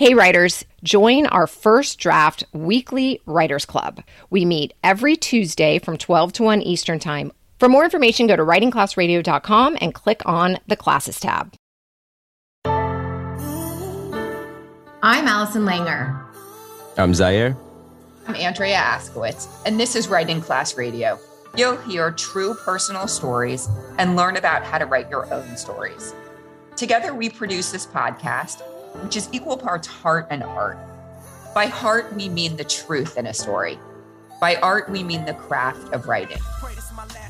Hey, writers, join our first draft weekly writers club. We meet every Tuesday from 12 to 1 Eastern Time. For more information, go to writingclassradio.com and click on the classes tab. I'm Allison Langer. I'm Xaire. I'm Andrea Askowitz, and this is Writing Class Radio. You'll hear true personal stories and learn about how to write your own stories. Together, we produce this podcast which is equal parts heart and art. By heart, we mean the truth in a story. By art, we mean the craft of writing.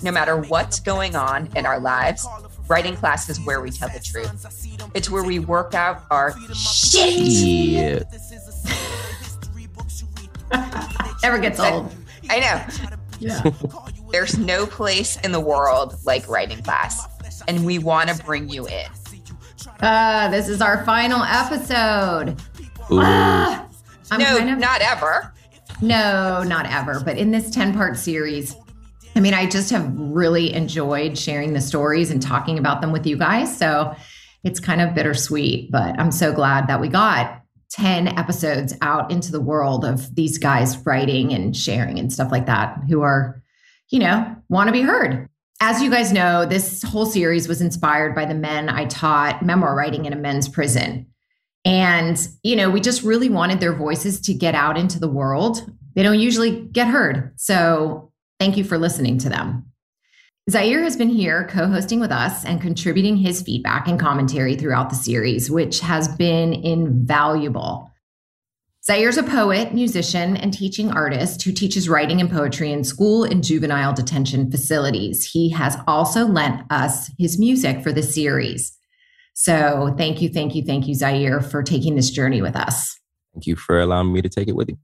No matter what's going on in our lives, writing class is where we tell the truth. It's where we work out our shit. Yeah. Never gets old. I know. Yeah. There's no place in the world like writing class, and we want to bring you in. Uh, this is our final episode. Ooh. Ah, I'm no, kind of- not ever. No, not ever. But in this 10 part series, I mean, I just have really enjoyed sharing the stories and talking about them with you guys. So it's kind of bittersweet, but I'm so glad that we got 10 episodes out into the world of these guys writing and sharing and stuff like that who are, you know, want to be heard. As you guys know, this whole series was inspired by the men I taught memoir writing in a men's prison. And, you know, we just really wanted their voices to get out into the world. They don't usually get heard. So thank you for listening to them. Xaire has been here co hosting with us and contributing his feedback and commentary throughout the series, which has been invaluable. Xaire's a poet, musician, and teaching artist who teaches writing and poetry in school and juvenile detention facilities. He has also lent us his music for the series. So thank you, thank you, thank you, Xaire, for taking this journey with us. Thank you for allowing me to take it with you.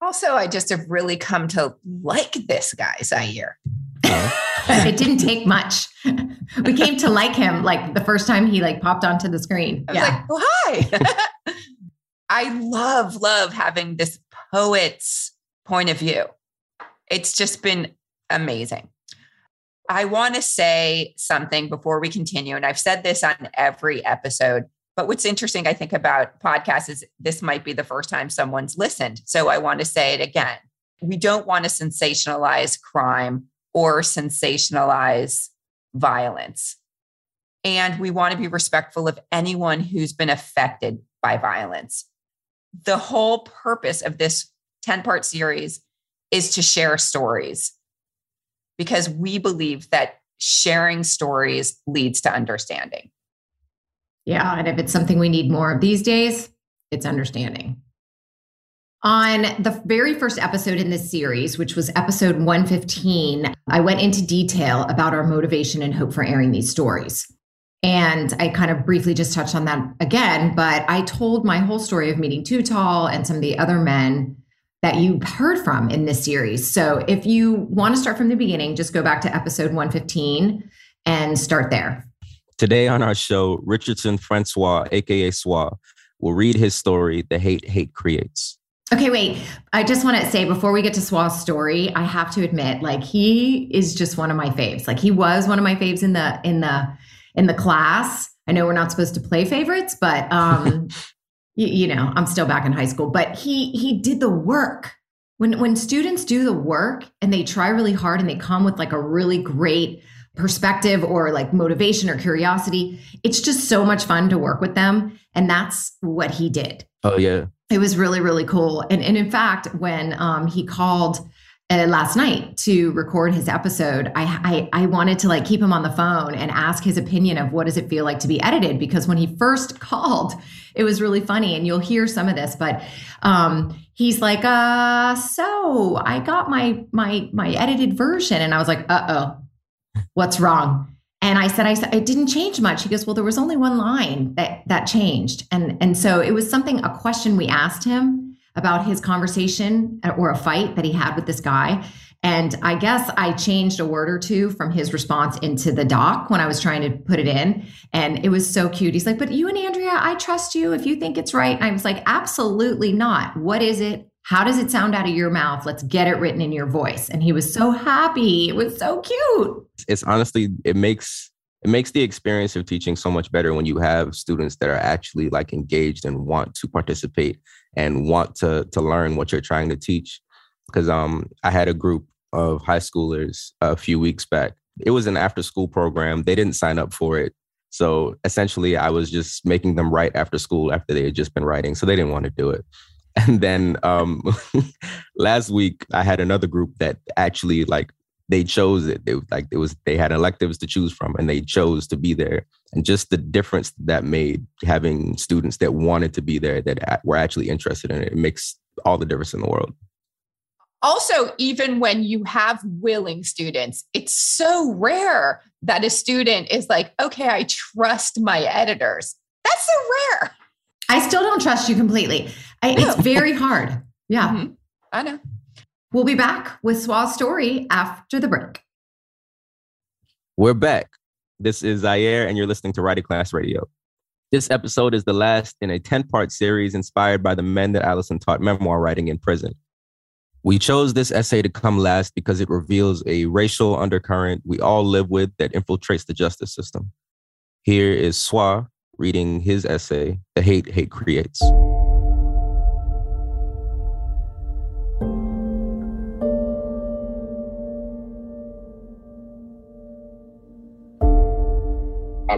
Also, I just have really come to like this guy, Xaire. it didn't take much. We came to like him like the first time he like popped onto the screen. I was like, oh, hi. I love, love having this poet's point of view. It's just been amazing. I want to say something before we continue. And I've said this on every episode. But what's interesting, I think, about podcasts is this might be the first time someone's listened. So I want to say it again. We don't want to sensationalize crime or sensationalize violence. And we want to be respectful of anyone who's been affected by violence. The whole purpose of this 10 part series is to share stories because we believe that sharing stories leads to understanding. Yeah. And if it's something we need more of these days, it's understanding. On the very first episode in this series, which was episode 115, I went into detail about our motivation and hope for airing these stories. And I kind of briefly just touched on that again, but I told my whole story of meeting 2-Tall and some of the other men that you heard from in this series. So if you want to start from the beginning, just go back to episode 115 and start there. Today on our show, Richardson Francois, aka Swa, will read his story, The Hate Hate Creates. Okay, wait. I just want to say before we get to Swa's story, I have to admit, like he is just one of my faves. Like he was one of my faves in the in the in the class. I know we're not supposed to play favorites, but um, you, you know, I'm still back in high school. But he he did the work. When when students do the work and they try really hard and they come with like a really great perspective or like motivation or curiosity, it's just so much fun to work with them. And that's what he did Oh yeah. it was really really cool and, and in fact when um, he called uh, last night to record his episode I, I i wanted to like keep him on the phone and ask his opinion of what does it feel like to be edited because when he first called it was really funny and you'll hear some of this but um he's like uh so i got my my my edited version and i was like uh-oh what's wrong and I said, I said, it didn't change much. He goes, well, there was only one line that that changed. And and so it was something, a question we asked him about his conversation or a fight that he had with this guy. And I guess I changed a word or two from his response into the doc when I was trying to put it in. And it was so cute. He's like, but you and Andrea, I trust you if you think it's right. And I was like, absolutely not. What is it? How does it sound out of your mouth? Let's get it written in your voice. And he was so happy. It was so cute. It's honestly, it makes it makes the experience of teaching so much better when you have students that are actually like engaged and want to participate and want to to learn what you're trying to teach. Because um i had a group of high schoolers a few weeks back. It was an after school program. They didn't sign up for it. So essentially i was just making them write after school after they had just been writing so they didn't want to do it. And then um last week i had another group that actually like they chose it. They like it was they had electives to choose from, and they chose to be there. And just the difference that made having students that wanted to be there that were actually interested in it, it makes all the difference in the world. Also, even when you have willing students, it's so rare that a student is like, okay, I trust my editors. That's so rare. I still don't trust you completely. I, it's very hard. Yeah. Mm-hmm. I know. We'll be back with SWA's story after the break. We're back. This is Xaire, and you're listening to Writing Class Radio. This episode is the last in a 10 part series inspired by the men that Allison taught memoir writing in prison. We chose this essay to come last because it reveals a racial undercurrent we all live with that infiltrates the justice system. Here is SWA reading his essay, The Hate Hate Creates.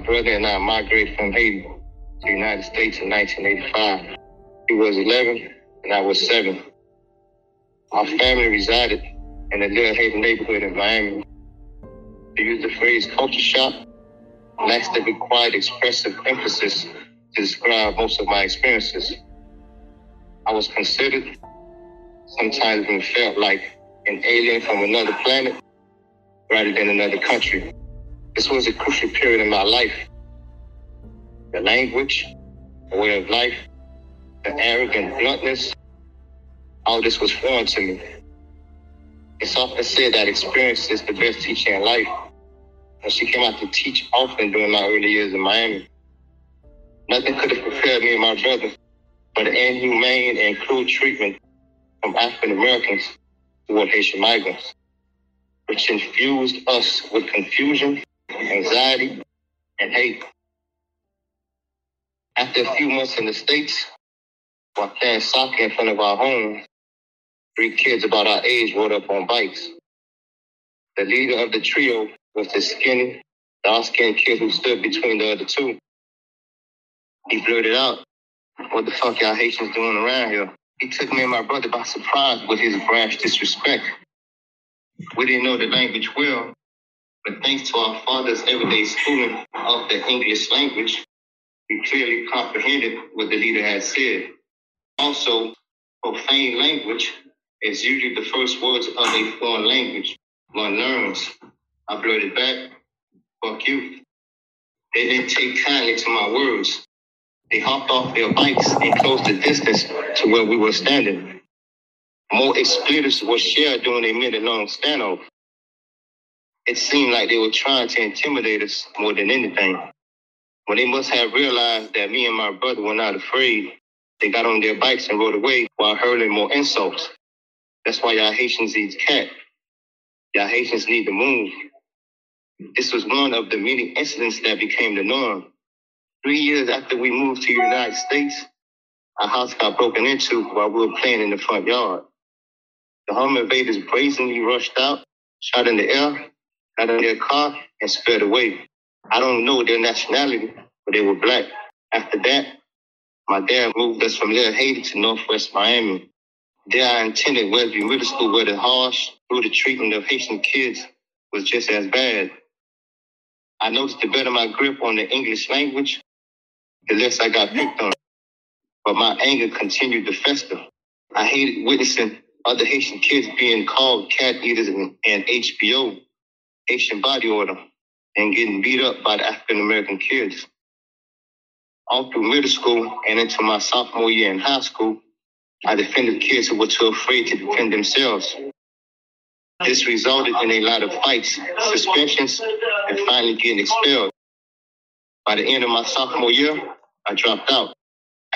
Brother and I migrated from Haiti to the United States in 1985. He was 11 and I was 7. Our family resided in a little Haiti neighborhood in Miami. To use the phrase culture shock lacks the required expressive emphasis to describe most of my experiences. I was considered, sometimes even felt like an alien from another planet rather than another country. This was a crucial period in my life. The language, the way of life, the arrogant bluntness, all this was foreign to me. It's often said that experience is the best teacher in life. And she came out to teach often during my early years in Miami. Nothing could have prepared me and my brother for the inhumane and cruel treatment from African Americans toward Haitian migrants, which infused us with confusion anxiety, and hate. After a few months in the States, while playing soccer in front of our home, three kids about our age rode up on bikes. The leader of the trio was the skinny, dark-skinned kid who stood between the other two. He blurted out, what the fuck y'all Haitians doing around here? He took me and my brother by surprise with his brash disrespect. We didn't know the language well, but thanks to our father's everyday schooling of the English language, we clearly comprehended what the leader had said. Also, profane language is usually the first words of a foreign language one learns. I blurted back, fuck you. They didn't take kindly to my words. They hopped off their bikes and closed the distance to where we were standing. More expletives were shared during a minute long standoff it seemed like they were trying to intimidate us more than anything. When they must have realized that me and my brother were not afraid, they got on their bikes and rode away while hurling more insults. That's why y'all Haitians eat cat. Y'all Haitians need to move. This was one of the many incidents that became the norm. Three years after we moved to the United States, our house got broken into while we were playing in the front yard. The home invaders brazenly rushed out, shot in the air, got in their car and sped away. I don't know their nationality, but they were black. After that, my dad moved us from Little Haiti to Northwest Miami. There I attended Westview Middle School where the harsh, brutal treatment of Haitian kids was just as bad. I noticed the better my grip on the English language, the less I got picked on. But my anger continued to fester. I hated witnessing other Haitian kids being called cat eaters and HBO Haitian body order and getting beat up by the African American kids. All through middle school and into my sophomore year in high school, I defended kids who were too afraid to defend themselves. This resulted in a lot of fights, suspensions, and finally getting expelled. By the end of my sophomore year, I dropped out.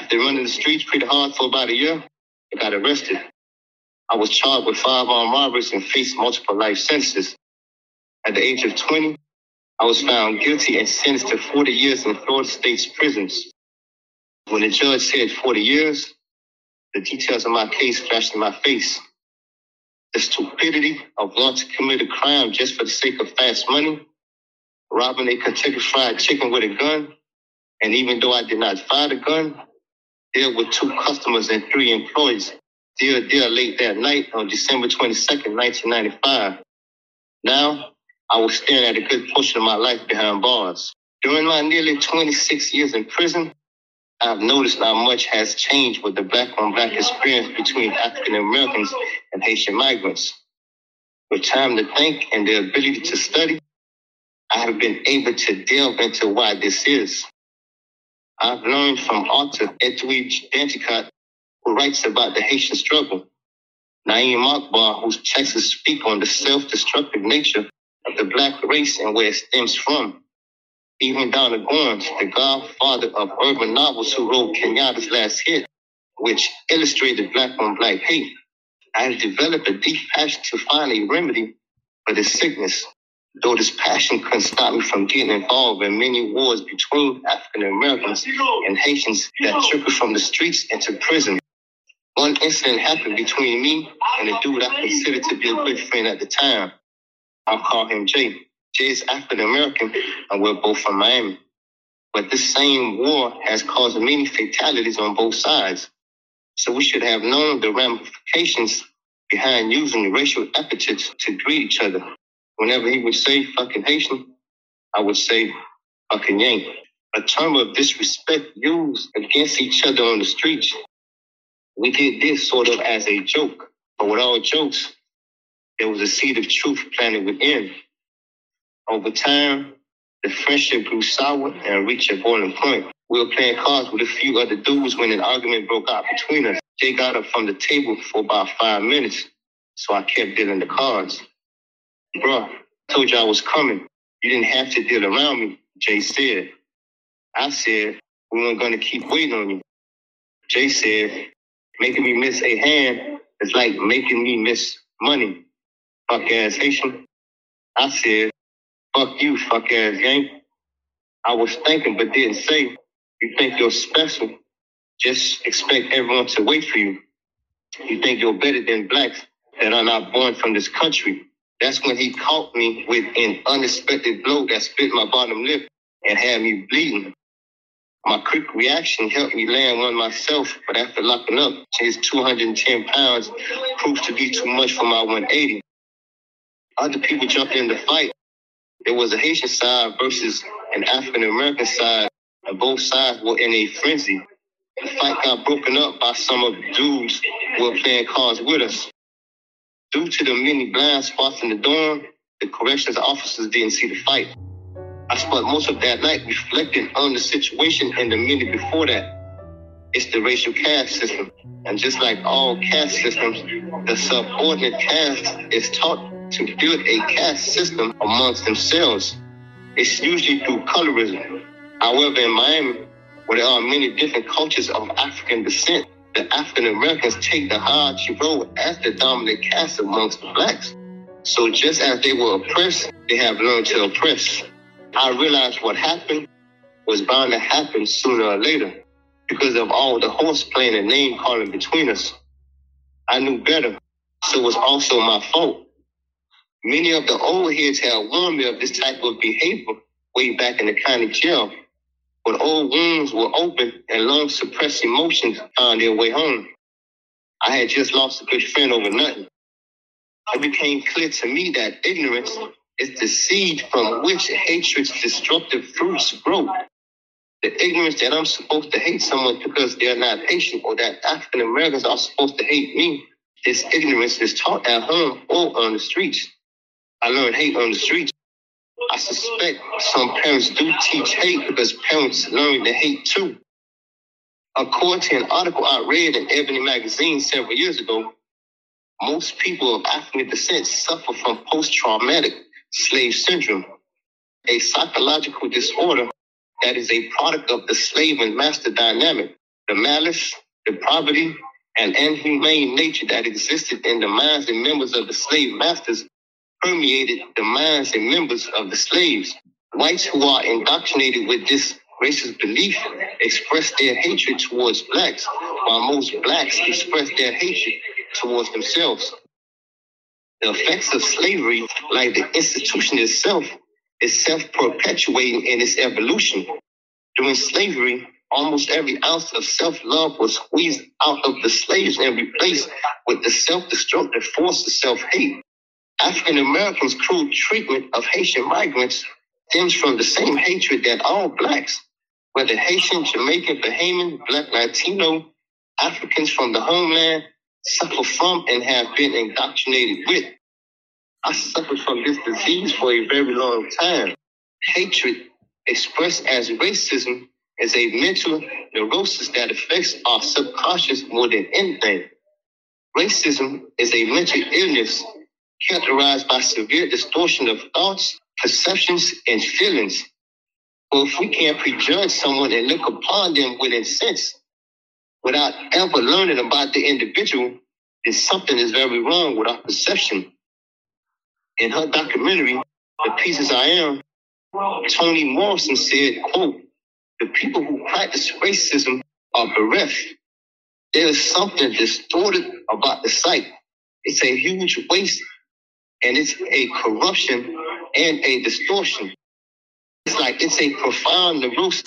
After running the streets pretty hard for about a year, I got arrested. I was charged with five armed robberies and faced multiple life sentences. At the age of 20, I was found guilty and sentenced to 40 years in Florida State's prisons. When the judge said 40 years, the details of my case flashed in my face. The stupidity of wanting to commit a crime just for the sake of fast money, robbing a Kentucky Fried Chicken with a gun, and even though I did not fire the gun, there were two customers and three employees still there late that night on December 22nd, 1995. Now, I was staring at a good portion of my life behind bars. During my nearly 26 years in prison, I've noticed how much has changed with the black on black experience between African Americans and Haitian migrants. With time to think and the ability to study, I have been able to delve into why this is. I've learned from author Edwidge Danticat, who writes about the Haitian struggle, Na'im Akbar, whose texts speak on the self-destructive nature black race and where it stems from. Even Donald Goines, the godfather of urban novels who wrote Kenyatta's Last Hit, which illustrated black on black hate. I have developed a deep passion to find a remedy for this sickness though this passion couldn't stop me from getting involved in many wars between African Americans and Haitians that trickled from the streets into prison. One incident happened between me and a dude I considered to be a good friend at the time. I'll call him Jay. Jay is African American and we're both from Miami. But this same war has caused many fatalities on both sides. So we should have known the ramifications behind using racial epithets to greet each other whenever he would say fucking Haitian, I would say fucking Yank. A term of disrespect used against each other on the streets. We did this sort of as a joke, but with all jokes, there was a seed of truth planted within. Over time, the friendship grew sour and reached a boiling point. We were playing cards with a few other dudes when an argument broke out between us. Jay got up from the table for about five minutes, so I kept dealing the cards. Bro, told you I was coming. You didn't have to deal around me, Jay said. I said, we weren't going to keep waiting on you. Jay said, making me miss a hand is like making me miss money. Fuck ass Haitian. I said, fuck you, fuck ass gang. I was thinking but didn't say, you think you're special. Just expect everyone to wait for you. You think you're better than blacks that are not born from this country. That's when he caught me with an unexpected blow that split my bottom lip and had me bleeding. My quick reaction helped me land one myself, but after locking up, his 210 pounds proved to be too much for my 180. Other people jumped in the fight. There was a Haitian side versus an African American side, and both sides were in a frenzy. The fight got broken up by some of the dudes who were playing cards with us. Due to the many blind spots in the dorm, the corrections officers didn't see the fight. I spent most of that night reflecting on the situation and the minute before that. It's the racial caste system. And just like all caste systems, the subordinate caste is taught to build a caste system amongst themselves. It's usually through colorism. However, in Miami, where there are many different cultures of African descent, the African Americans take the Haji road as the dominant caste amongst the blacks. So just as they were oppressed, they have learned to oppress. I realized what happened was bound to happen sooner or later because of all the horseplay and name calling between us. I knew better, so it was also my fault. Many of the old heads had warned me of this type of behavior way back in the county jail but old wounds were open and long suppressed emotions found their way home. I had just lost a good friend over nothing. It became clear to me that ignorance is the seed from which hatred's destructive fruits grow. The ignorance that I'm supposed to hate someone because they're not patient or that African Americans are supposed to hate me, this ignorance is taught at home or on the streets. I learned hate on the streets. I suspect some parents do teach hate because parents learn to hate too. According to an article I read in Ebony magazine several years ago, most people of African descent suffer from post-traumatic slave syndrome, a psychological disorder that is a product of the slave and master dynamic, the malice, the poverty, and inhumane nature that existed in the minds and members of the slave masters permeated the minds and members of the slaves. Whites who are indoctrinated with this racist belief express their hatred towards blacks, while most blacks express their hatred towards themselves. The effects of slavery, like the institution itself, is self-perpetuating in its evolution. During slavery, almost every ounce of self-love was squeezed out of the slaves and replaced with the self-destructive force of self-hate. African Americans' cruel treatment of Haitian migrants stems from the same hatred that all blacks, whether Haitian, Jamaican, Bahamian, Black, Latino, Africans from the homeland, suffer from and have been indoctrinated with. I suffered from this disease for a very long time. Hatred, expressed as racism, is a mental neurosis that affects our subconscious more than anything. Racism is a mental illness characterized by severe distortion of thoughts, perceptions, and feelings. Well, if we can't prejudge someone and look upon them with incense without ever learning about the individual, then something is very wrong with our perception. In her documentary, The Pieces I Am, Toni Morrison said, quote, the people who practice racism are bereft. There is something distorted about the sight. It's a huge waste and it's a corruption and a distortion. It's like it's a profound neurosis.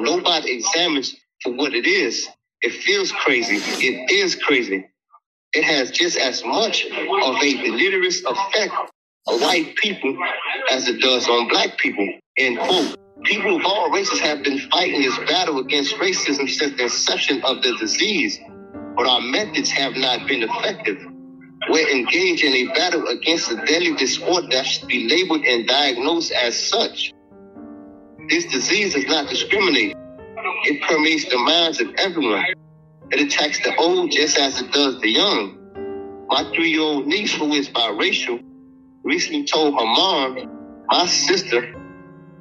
Nobody examines for what it is. It feels crazy. It is crazy. It has just as much of a deleterious effect on white people as it does on black people. End quote. People of all races have been fighting this battle against racism since the inception of the disease, but our methods have not been effective. We're engaged in a battle against a deadly disorder that should be labeled and diagnosed as such. This disease does not discriminate. It permeates the minds of everyone. It attacks the old just as it does the young. My three-year-old niece, who is biracial, recently told her mom, my sister,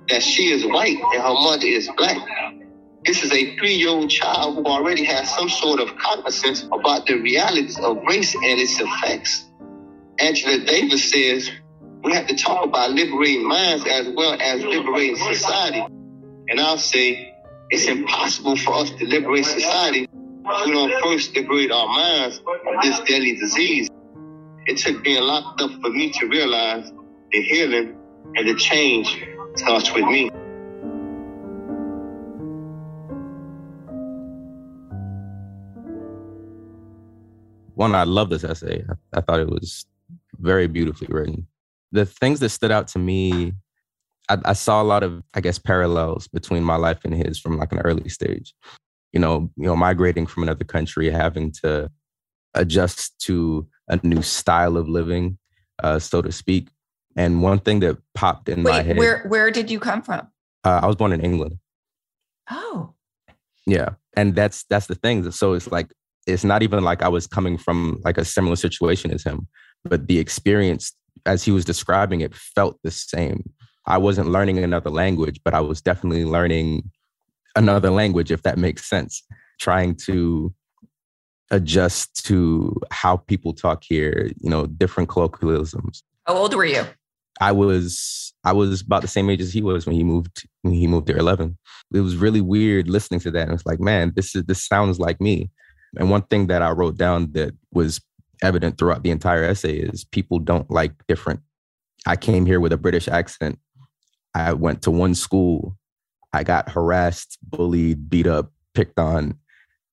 that she is white and her mother is black. This is a three-year-old child who already has some sort of cognizance about the realities of race and its effects. Angela Davis says we have to talk about liberating minds as well as liberating society. And I'll say it's impossible for us to liberate society if we don't first liberate our minds of this deadly disease. It took being locked up for me to realize the healing and the change starts with me. One, I love this essay. I, I thought it was very beautifully written. The things that stood out to me, I, I saw a lot of, I guess, parallels between my life and his from like an early stage. You know, you know, migrating from another country, having to adjust to a new style of living, uh, so to speak. And one thing that popped in Wait, my head. where where did you come from? Uh, I was born in England. Oh, Yeah, and that's that's the thing. So it's like it's not even like I was coming from like a similar situation as him, but the experience as he was describing it felt the same. I wasn't learning another language, but I was definitely learning another language, if that makes sense. Trying to adjust to how people talk here, you know, different colloquialisms. how old were you? I was I was about the same age as he was when he moved when he moved to 11. It was really weird listening to that. And it's like, man, this is this sounds like me. And one thing that I wrote down that was evident throughout the entire essay is people don't like different. I came here with a British accent. I went to one school. I got harassed, bullied, beat up, picked on.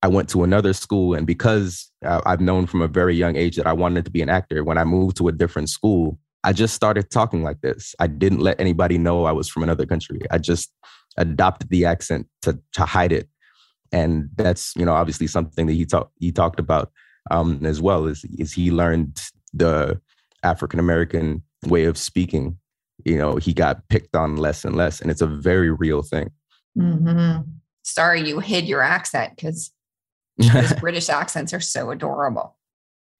I went to another school, and because I've known from a very young age that I wanted to be an actor, when I moved to a different school, I just started talking like this. I didn't let anybody know I was from another country. I just adopted the accent to to hide it, and that's you know obviously something that he talked he talked about um, as well. Is is he learned the African American way of speaking? You know, he got picked on less and less, and it's a very real thing. hmm Sorry, you hid your accent because those British accents are so adorable.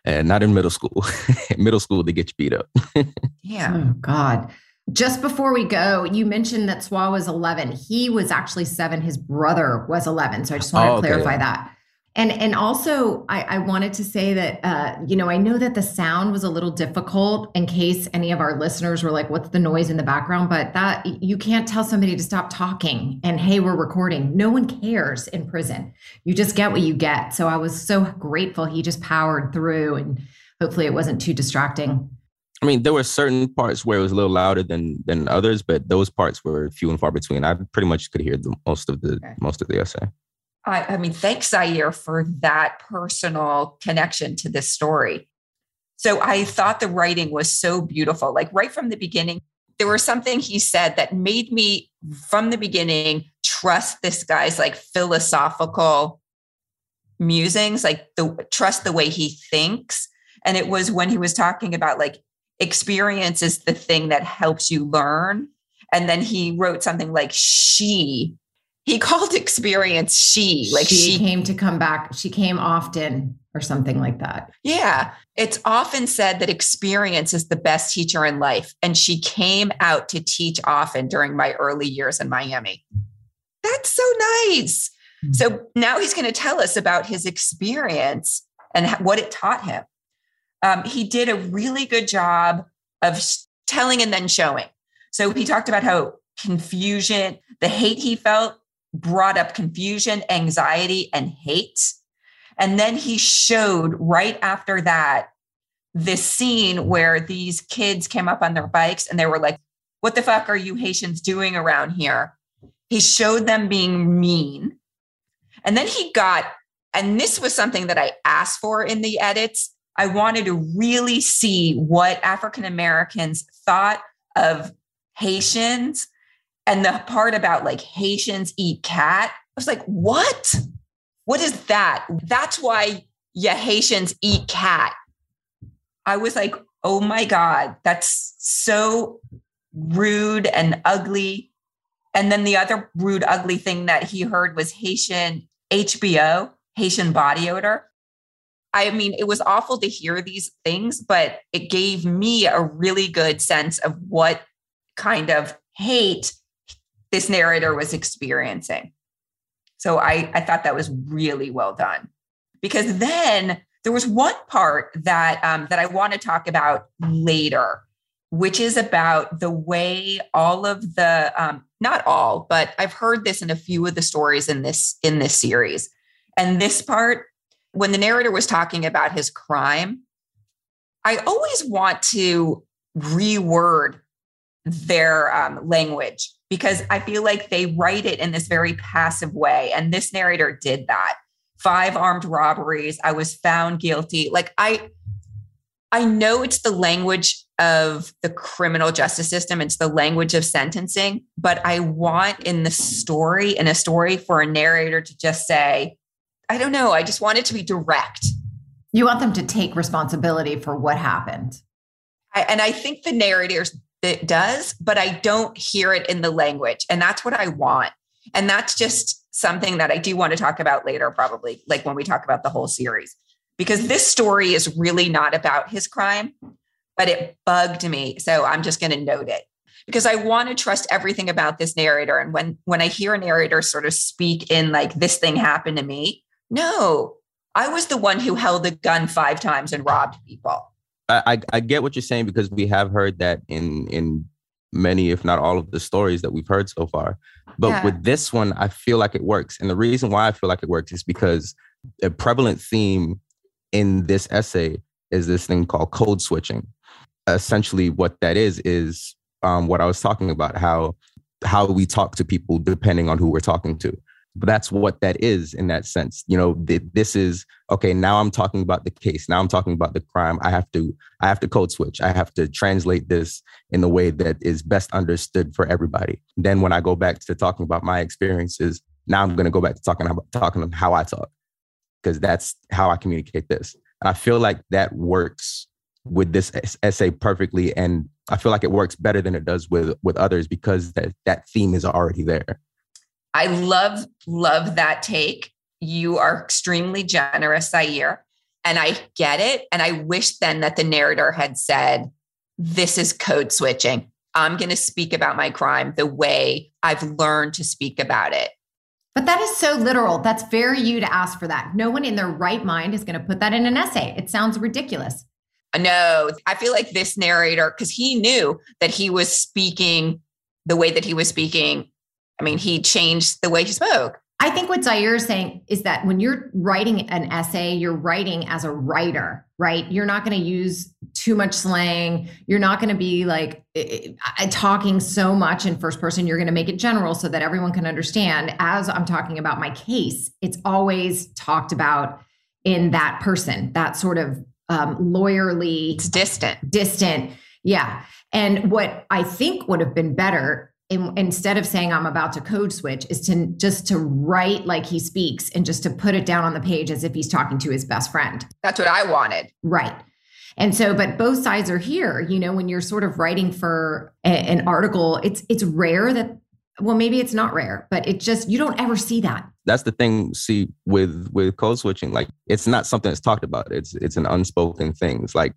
and not in middle school. middle school, they get you beat up. Yeah. Oh God. Just before we go, you mentioned that Swa was 11. He was actually seven. His brother was 11. So I just want to Oh, okay. clarify that. And and also, I, I wanted to say that uh, you know I know that the sound was a little difficult in case any of our listeners were like, "What's the noise in the background?" But that you can't tell somebody to stop talking and hey, we're recording. No one cares in prison. You just get what you get. So I was so grateful he just powered through, and hopefully it wasn't too distracting. I mean, there were certain parts where it was a little louder than than others, but those parts were few and far between. I pretty much could hear the most of the okay. most of the essay. I, I mean, thanks, Xaire, for that personal connection to this story. So I thought the writing was so beautiful. Like right from the beginning, there was something he said that made me, from the beginning, trust this guy's like philosophical musings, like the trust the way he thinks. And it was when he was talking about like experience is the thing that helps you learn. And then he wrote something like she he called experience she like she, she, came to come back. She came often or something like that. Yeah. It's often said that experience is the best teacher in life. And she came out to teach often during my early years in miami. That's so nice. Mm-hmm. so now he's going to tell us about his experience and what it taught him um, he did a really good job of telling and then showing so he talked about how confusion the hate he felt brought up confusion, anxiety, and hate. And then he showed right after that this scene where these kids came up on their bikes and they were like, What the fuck are you Haitians doing around here? He showed them being mean. And then he got, and this was something that I asked for in the edits. I wanted to really see what African Americans thought of Haitians and the part about like Haitians eat cat, I was like, what? What is that? That's why yeah, Haitians eat cat. I was like, oh my God, that's so rude and ugly. And then the other rude, ugly thing that he heard was Haitian HBO, Haitian body odor. I mean, it was awful to hear these things, but it gave me a really good sense of what kind of hate this narrator was experiencing. So I, I thought that was really well done. Because then there was one part that um, that I want to talk about later, which is about the way all of the um, not all, but I've heard this in a few of the stories in this in this series. And this part, when the narrator was talking about his crime, I always want to reword their um, language because I feel like they write it in this very passive way. And this narrator did that. Five armed robberies. I was found guilty. Like I, I know it's the language of the criminal justice system. It's the language of sentencing, but I want in the story, in a story for a narrator to just say, I don't know. I just want it to be direct. You want them to take responsibility for what happened. I, and I think the narrators it does, but I don't hear it in the language. And that's what I want. And that's just something that I do want to talk about later, probably, like when we talk about the whole series, because this story is really not about his crime, but it bugged me. So I'm just going to note it because I want to trust everything about this narrator. And when when I hear a narrator sort of speak in like this thing happened to me, no, I was the one who held the gun five times and robbed people. I, I get what you're saying because we have heard that in in many, if not all, of the stories that we've heard so far. But yeah. with this one, I feel like it works, and the reason why I feel like it works is because a prevalent theme in this essay is this thing called code switching. Essentially, what that is is um, what I was talking about how how we talk to people depending on who we're talking to but that's what that is in that sense you know th- this is okay now i'm talking about the case now i'm talking about the crime i have to i have to code switch i have to translate this in the way that is best understood for everybody. Then when i go back to talking about my experiences now i'm going to go back to talking about talking how i talk because that's how i communicate this. And i feel like that works with this essay perfectly and i feel like it works better than it does with with others because that that theme is already there I love, love that take. You are extremely generous, Xaire. And I get it. And I wish then that the narrator had said, This is code switching. I'm going to speak about my crime the way I've learned to speak about it. But that is so literal. That's very you to ask for that. No one in their right mind is going to put that in an essay. It sounds ridiculous. Uh, no, I feel like this narrator, because he knew that he was speaking the way that he was speaking. I mean, he changed the way he spoke. I think what Xaire is saying is that when you're writing an essay, you're writing as a writer, right? You're not going to use too much slang. You're not going to be like uh, talking so much in first person. You're going to make it general so that everyone can understand. As I'm talking about my case, it's always talked about in that person, that sort of um, lawyerly, it's distant, distant. Yeah. And what I think would have been better in, instead of saying I'm about to code switch is to just to write like he speaks and just to put it down on the page as if he's talking to his best friend. That's what I wanted. Right. And so, but both sides are here. You know, when you're sort of writing for a, an article, it's it's rare that well, maybe it's not rare, but it just you don't ever see that. That's the thing. See, with with code switching, like it's not something that's talked about. It's it's an unspoken thing. It's like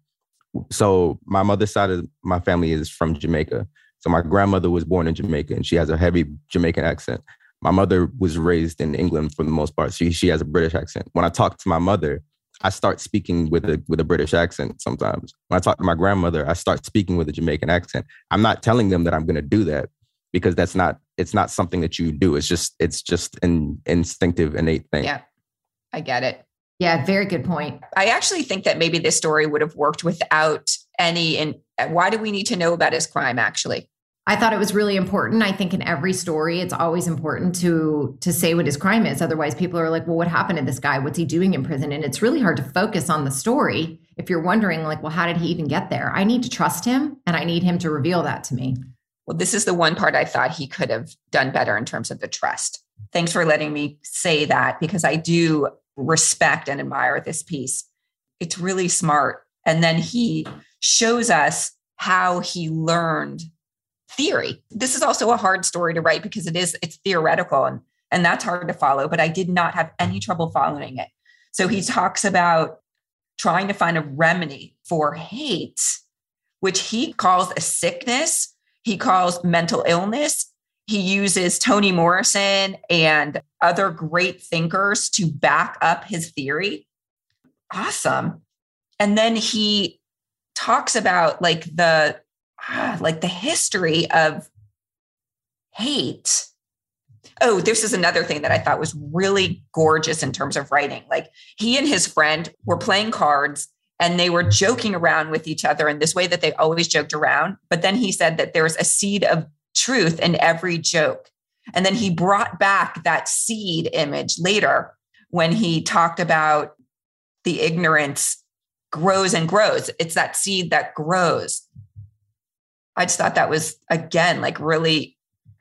so. My mother's side of my family is from Jamaica, so my grandmother was born in Jamaica and she has a heavy Jamaican accent. My mother was raised in England for the most part. She she has a British accent. When I talk to my mother, I start speaking with a with a British accent sometimes. When I talk to my grandmother, I start speaking with a Jamaican accent. I'm not telling them that I'm going to do that because that's not it's not something that you do. It's just it's just an instinctive innate thing. Yeah. I get it. Yeah, very good point. I actually think that maybe this story would have worked without any and why do we need to know about his crime actually? I thought it was really important. I think in every story, it's always important to to say what his crime is. Otherwise, people are like, "Well, what happened to this guy? What's he doing in prison?" And it's really hard to focus on the story if you're wondering, like, "Well, how did he even get there?" I need to trust him, and I need him to reveal that to me. Well, this is the one part I thought he could have done better in terms of the trust. Thanks for letting me say that because I do respect and admire this piece. It's really smart. And then he shows us how he learned theory. This is also a hard story to write because it is it's theoretical and and that's hard to follow, but I did not have any trouble following it. So he talks about trying to find a remedy for hate, which he calls a sickness, he calls mental illness. He uses Toni Morrison and other great thinkers to back up his theory. Awesome. And then he talks about like the like the history of hate. Oh, this is another thing that I thought was really gorgeous in terms of writing. Like he and his friend were playing cards and they were joking around with each other in this way that they always joked around. But then he said that there's a seed of truth in every joke. And then he brought back that seed image later when he talked about the ignorance grows and grows. It's that seed that grows. I just thought that was again like really,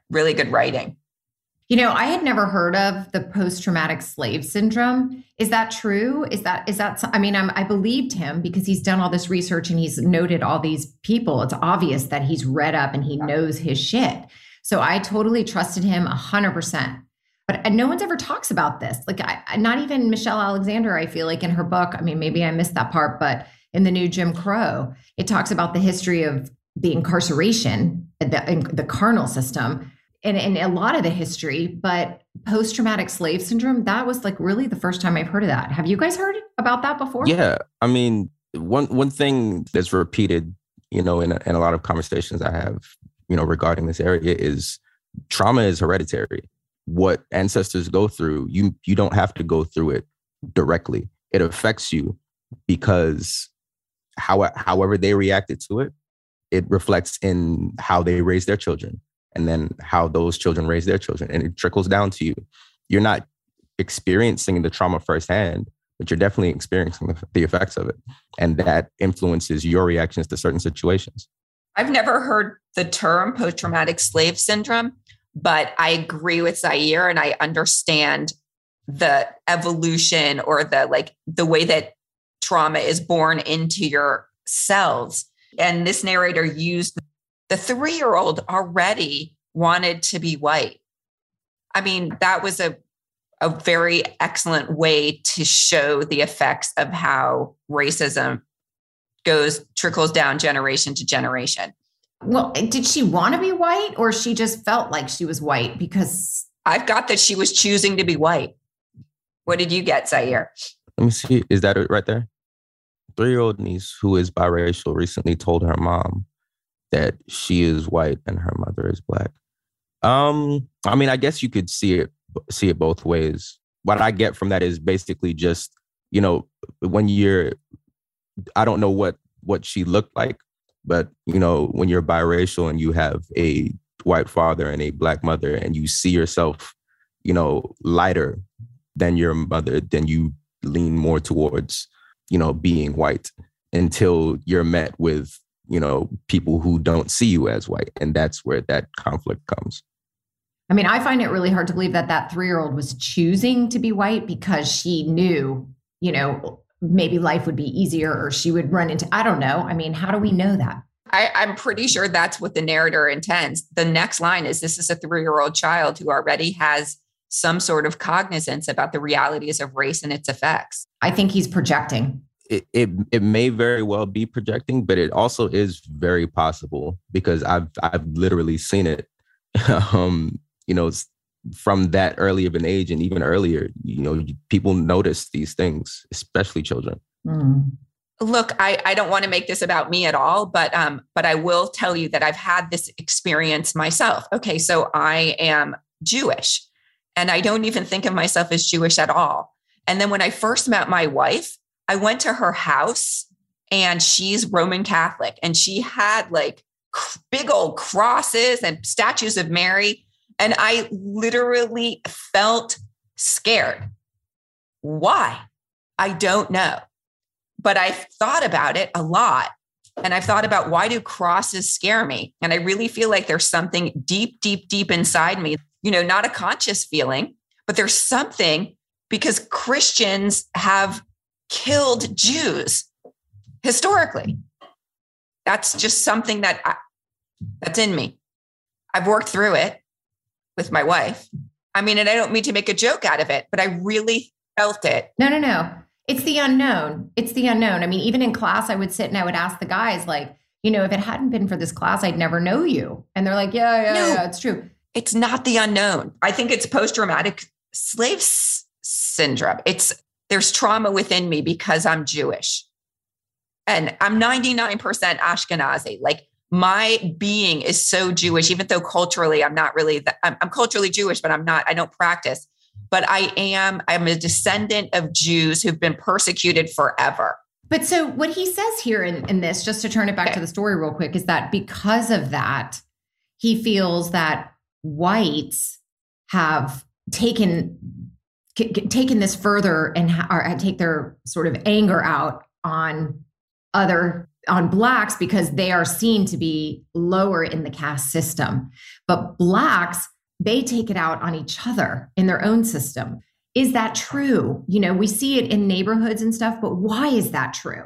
really good writing. You know, I had never heard of the post-traumatic slave syndrome. Is that true? Is that is that? I mean, I'm, I believed him because he's done all this research and he's noted all these people. It's obvious that he's read up and he knows his shit. So I totally trusted him a hundred percent. But no one's ever talks about this. Like, I, not even Michelle Alexander. I feel like in her book. I mean, maybe I missed that part, but in the new Jim Crow, it talks about the history of the incarceration, the, the carnal system, and, and a lot of the history, but post traumatic slave syndrome, that was like really the first time I've heard of that. Have you guys heard about that before? Yeah. I mean, one one thing that's repeated, you know, in a, in a lot of conversations I have, you know, regarding this area is trauma is hereditary. What ancestors go through, you you don't have to go through it directly. It affects you because how however they reacted to it it reflects in how they raise their children and then how those children raise their children and it trickles down to you. You're not experiencing the trauma firsthand but you're definitely experiencing the effects of it and that influences your reactions to certain situations. I've never heard the term post-traumatic slave syndrome but i agree with Xaire and i understand the evolution or the like the way that trauma is born into your cells and this narrator used the three year old already wanted to be white. I mean, that was a, a very excellent way to show the effects of how racism goes, trickles down generation to generation. Well, did she want to be white or she just felt like she was white because I've got that she was choosing to be white. What did you get, Xaire? Let me see. Is that it right there? Three year old niece who is biracial recently told her mom that she is white and her mother is black. Um, I mean, I guess you could see it see it both ways. What I get from that is basically just, you know, when you're I don't know what what she looked like, but you know, when you're biracial and you have a white father and a black mother and you see yourself, you know, lighter than your mother, then you lean more towards, you know, being white until you're met with, you know, people who don't see you as white. And that's where that conflict comes. I mean, I find it really hard to believe that that three year old was choosing to be white because she knew, you know, maybe life would be easier or she would run into, I don't know. I mean, how do we know that? I, I'm pretty sure that's what the narrator intends. The next line is this is a three year old child who already has some sort of cognizance about the realities of race and its effects. I think he's projecting. It, it it may very well be projecting, but it also is very possible because I've I've literally seen it. um, you know, from that early of an age and even earlier, you know, people notice these things, especially children. Mm. Look, I, I don't want to make this about me at all, but um, but I will tell you that I've had this experience myself. Okay, so I am Jewish, and I don't even think of myself as Jewish at all. And then when I first met my wife, I went to her house, and she's Roman Catholic, and she had like big old crosses and statues of Mary and I literally felt scared. Why? I don't know. But I've thought about it a lot. And I've thought about why do crosses scare me? And I really feel like there's something deep, deep, deep inside me, you know, not a conscious feeling, but there's something because Christians have killed Jews historically. That's just something that I, that's in me. I've worked through it with my wife. I mean, and I don't mean to make a joke out of it, but I really felt it. No, no, no. It's the unknown. It's the unknown. I mean, even in class, I would sit and I would ask the guys, like, you know, if it hadn't been for this class, I'd never know you. And they're like, yeah, yeah, no, yeah, it's true. It's not the unknown. I think it's post traumatic slave s- syndrome. It's there's trauma within me because I'm Jewish. And I'm 99% Ashkenazi. Like my being is so Jewish, even though culturally I'm not really, that, I'm, I'm culturally Jewish, but I'm not, I don't practice. But I am, I'm a descendant of Jews who've been persecuted forever. But so what he says here in, in this, just to turn it back okay. to the story real quick, is that because of that, he feels that whites have taken taken this further and ha- or uh, take their sort of anger out on other on blacks because they are seen to be lower in the caste system. But blacks, they take it out on each other in their own system. Is that true? You know, we see it in neighborhoods and stuff, but why is that true?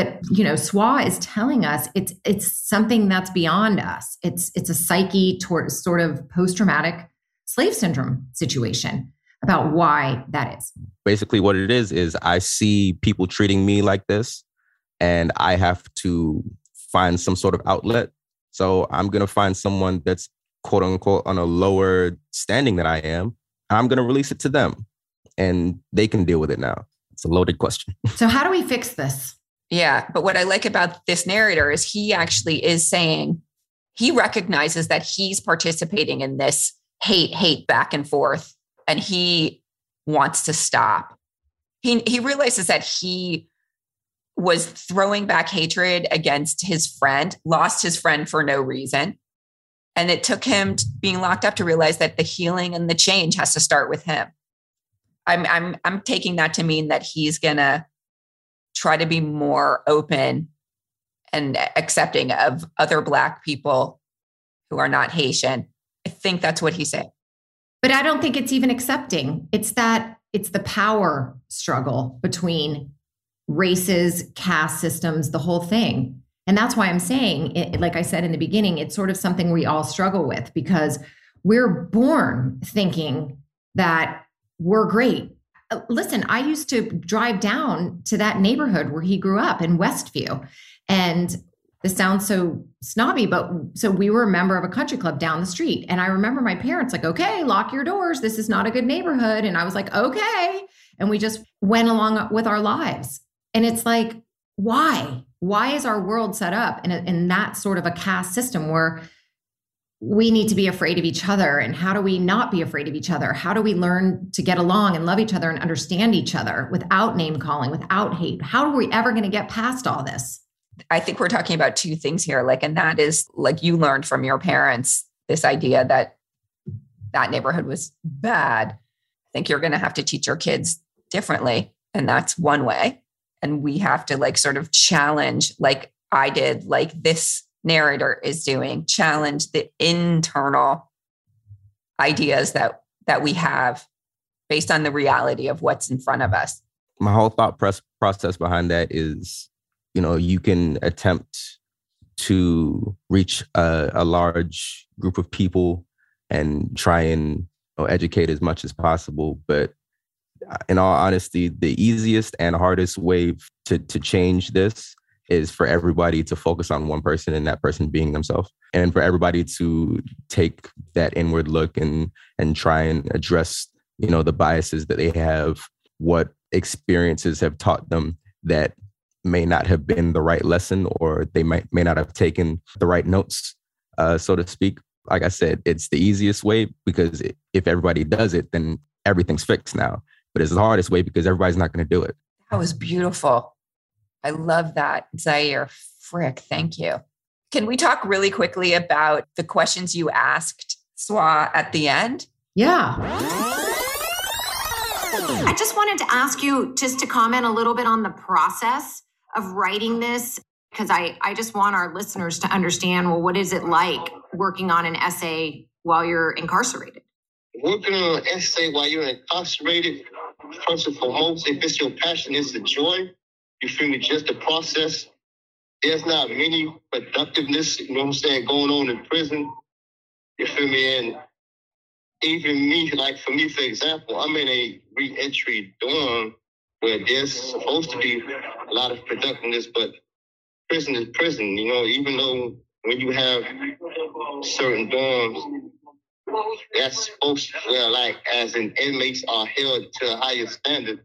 But you know, SWA is telling us it's it's something that's beyond us. It's it's a psyche toward sort of post-traumatic slave syndrome situation about why that is. Basically, what it is is I see people treating me like this and I have to find some sort of outlet. So I'm going to find someone that's quote unquote on a lower standing than I am. And I'm going to release it to them and they can deal with it now. It's a loaded question. so, how do we fix this? Yeah. But what I like about this narrator is he actually is saying he recognizes that he's participating in this hate, hate back and forth, and he wants to stop. He, he realizes that he was throwing back hatred against his friend, lost his friend for no reason. And it took him being locked up to realize that the healing and the change has to start with him. I'm I'm I'm taking that to mean that he's gonna try to be more open and accepting of other black people who are not Haitian. I think that's what he said. But I don't think it's even accepting. It's that it's the power struggle between races, caste systems, the whole thing. And that's why I'm saying, it, like I said in the beginning, it's sort of something we all struggle with because we're born thinking that we're great. Listen, I used to drive down to that neighborhood where he grew up in Westview. And this sounds so snobby, but so we were a member of a country club down the street. And I remember my parents like, okay, lock your doors. This is not a good neighborhood. And I was like, okay. And we just went along with our lives. And it's like, why? Why is our world set up in, a, in that sort of a caste system where we need to be afraid of each other? And how do we not be afraid of each other? How do we learn to get along and love each other and understand each other without name calling, without hate? How are we ever going to get past all this? I think we're talking about two things here. Like, and that is like you learned from your parents this idea that that neighborhood was bad. I think you're going to have to teach your kids differently. And that's one way. And we have to like sort of challenge, like I did, like this narrator is doing, challenge the internal ideas that that we have based on the reality of what's in front of us. My whole thought process behind that is you know you can attempt to reach a, a large group of people and try and you know, educate as much as possible but uh, in all honesty the easiest and hardest way to to change this is for everybody to focus on one person and that person being themselves and for everybody to take that inward look and and try and address you know the biases that they have what experiences have taught them that may not have been the right lesson or they might may not have taken the right notes uh, so to speak. Like i said it's the easiest way because if everybody does it then everything's fixed now. But it's the hardest way because everybody's not going to do it. That was beautiful i love that Xaire. Frick thank you. Can we talk really quickly about the questions you asked swa at the end? Yeah. I just wanted to ask you just to comment a little bit on the process of writing this because I, I just want our listeners to understand well what is it like working on an essay while you're incarcerated? Working on an essay while you're incarcerated first and foremost if it's your passion it's the joy you feel me just the process there's not many productiveness you know what i'm saying going on in prison you feel me and even me like for me for example i'm in a reentry dorm where there's supposed to be a lot of productiveness, but prison is prison. You know, even though when you have certain dorms, that's supposed to feel like as in inmates are held to a higher standard.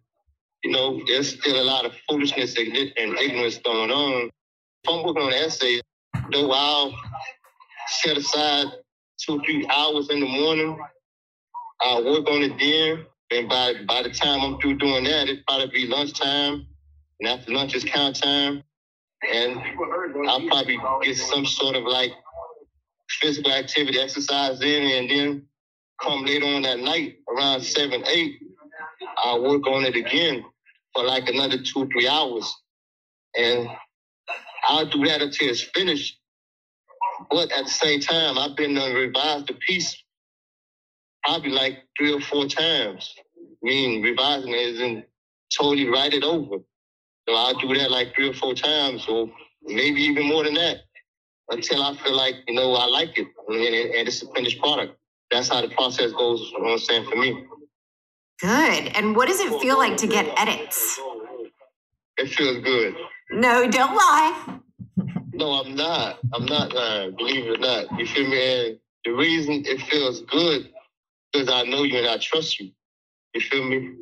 You know, there's still a lot of foolishness and ignorance going on. If I'm working on an essay, though I'll set aside two, three hours in the morning. I'll work on it then. And by by the time I'm through doing that, it'll probably be lunchtime. And after lunch is count time. And I'll probably get some sort of like physical activity exercise in and then come later on that night around seven, eight, I'll work on it again for like another two, three hours. And I'll do that until it's finished. But at the same time, I've been to revise the piece probably like three or four times. I mean, revising it isn't totally write it over. So I'll do that like three or four times, or maybe even more than that, until I feel like, you know, I like it and, and it's a finished product. That's how the process goes, you know what I'm saying, for me. Good. And what does it feel like to get edits? It feels good. No, don't lie. No, I'm not. I'm not lying. Believe it or not. You feel me? And the reason it feels good because I know you and I trust you. You feel me?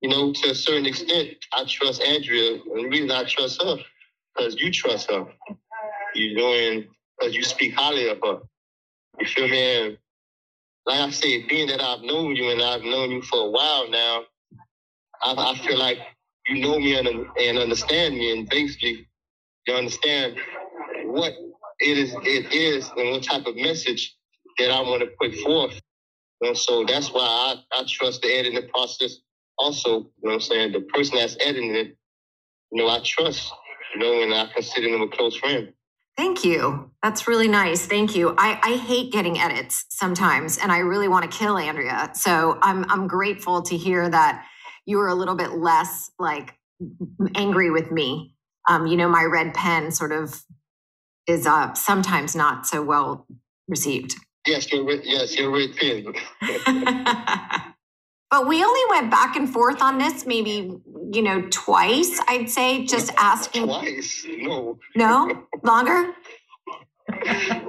You know, to a certain extent, I trust Andrea. And the reason I trust her, because you trust her. You know, and because you speak highly of her. You feel me? And like I said, being that I've known you and I've known you for a while now, I, I feel like you know me and, and understand me, and basically you understand what it is. It is, and what type of message that I want to put forth. And so that's why I, I trust the editing process also. You know what I'm saying? The person that's editing it, you know, I trust, you know, and I consider them a close friend. Thank you. That's really nice. Thank you. I, I hate getting edits sometimes, and I really want to kill Andrea. So I'm I'm grateful to hear that you were a little bit less like angry with me. Um, you know, my red pen sort of is uh, sometimes not so well received. Yes, you're yes, you're red pen. But we only went back and forth on this maybe, you know, twice, I'd say, just asking. Twice? No. No? Longer?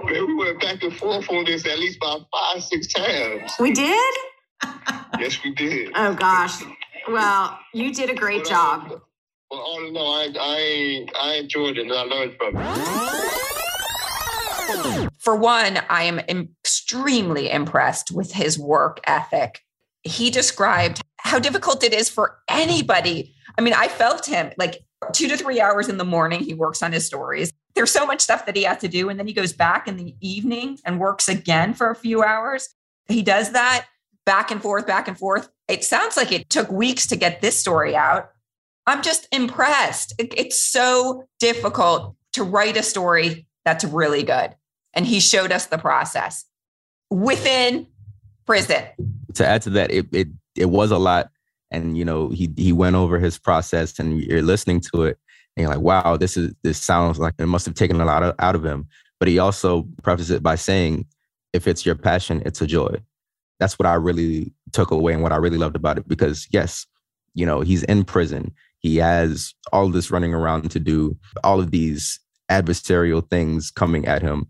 We went back and forth on this at least about five, six times. We did? Yes, we did. Oh, gosh. Well, you did a great But, job. uh, Well, all in all, I, I, I enjoyed it and I learned from it. For one, I am extremely impressed with his work ethic. He described how difficult it is for anybody. I mean, I felt him like two to three hours in the morning, he works on his stories. There's so much stuff that he has to do. And then he goes back in the evening and works again for a few hours. He does that back and forth, back and forth. It sounds like it took weeks to get this story out. I'm just impressed. It- It's so difficult to write a story that's really good. And he showed us the process within prison. to add to that, it it it was a lot, and you know he he went over his process, and you're listening to it, and you're like, wow, this is this sounds like it must have taken a lot of, out of him. But he also prefaces it by saying, if it's your passion, it's a joy. That's what I really took away, and what I really loved about it, because yes, you know he's in prison, he has all this running around to do, all of these adversarial things coming at him,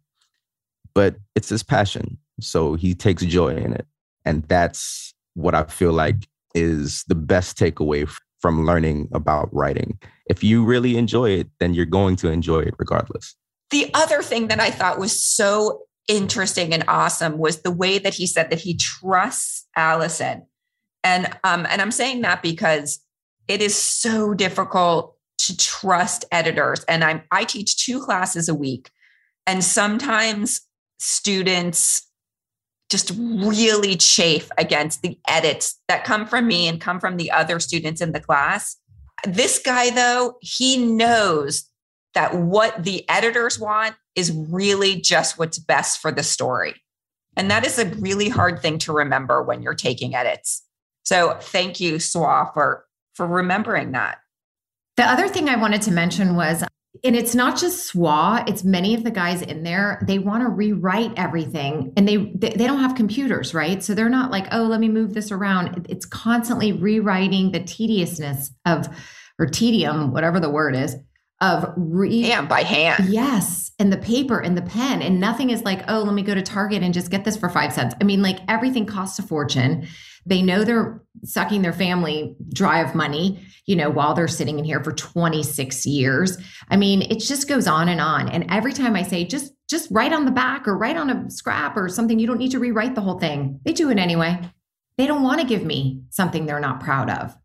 but it's his passion, so he takes joy in it. And that's what I feel like is the best takeaway from learning about writing. If you really enjoy it, then you're going to enjoy it regardless. The other thing that I thought was so interesting and awesome was the way that he said that he trusts Allison. And um, and I'm saying that because it is so difficult to trust editors. And I'm I teach two classes a week. And sometimes students just really chafe against the edits that come from me and come from the other students in the class. This guy, though, he knows that what the editors want is really just what's best for the story. And that is a really hard thing to remember when you're taking edits. So thank you, Swa, for, for remembering that. The other thing I wanted to mention was, and it's not just SWA, it's many of the guys in there, they want to rewrite everything and they, they they don't have computers, right? So they're not like, oh, let me move this around. It's constantly rewriting the tediousness of or tedium, whatever the word is, of re by hand. Yes, and the paper and the pen, and nothing is like, oh, let me go to Target and just get this for five cents. I mean, like everything costs a fortune. They know they're sucking their family dry of money, you know, while they're sitting in here for 26 years. I mean, it just goes on and on. And every time I say, just just write on the back or write on a scrap or something, you don't need to rewrite the whole thing. They do it anyway. They don't want to give me something they're not proud of.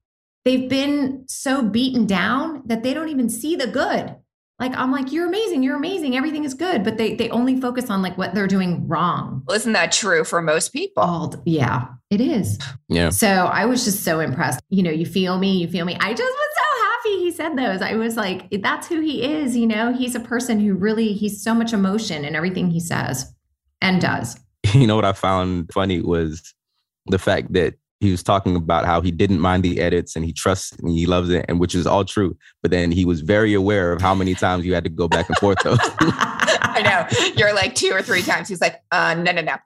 They've been so beaten down that they don't even see the good. Like I'm like, you're amazing, you're amazing, everything is good, but they they only focus on like what they're doing wrong. Well, isn't that true for most people? All yeah, it is. Yeah. So I was just so impressed. You know, you feel me, you feel me. I just was so happy he said those. I was like, that's who he is. You know, he's a person who really he's so much emotion in everything he says and does. You know what I found funny was the fact that he was talking about how he didn't mind the edits and he trusts and he loves it, and which is all true. But then he was very aware of how many times you had to go back and forth though. I know. You're like two or three times. He's like, uh, no, no, no.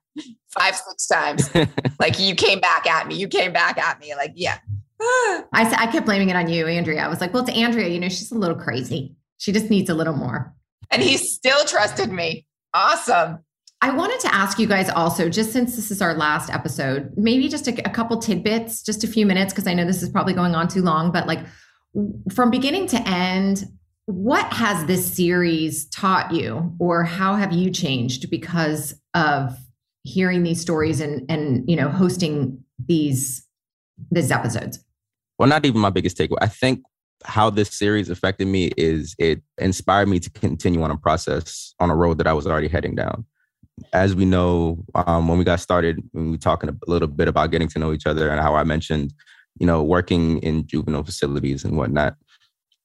Five, six times. like you came back at me. You came back at me. Like, yeah. I said I kept blaming it on you, Andrea. I was like, well, it's Andrea, you know, she's a little crazy. She just needs a little more. And he still trusted me. Awesome. I wanted to ask you guys also, just since this is our last episode, maybe just a, a couple tidbits, just a few minutes, because I know this is probably going on too long, but like from beginning to end, what has this series taught you, or how have you changed because of hearing these stories and and you know hosting these these episodes? well, not even my biggest takeaway. I think how this series affected me is it inspired me to continue on a process on a road that I was already heading down. As we know, um, when we got started, we were talking a little bit about getting to know each other and how I mentioned, you know, working in juvenile facilities and whatnot,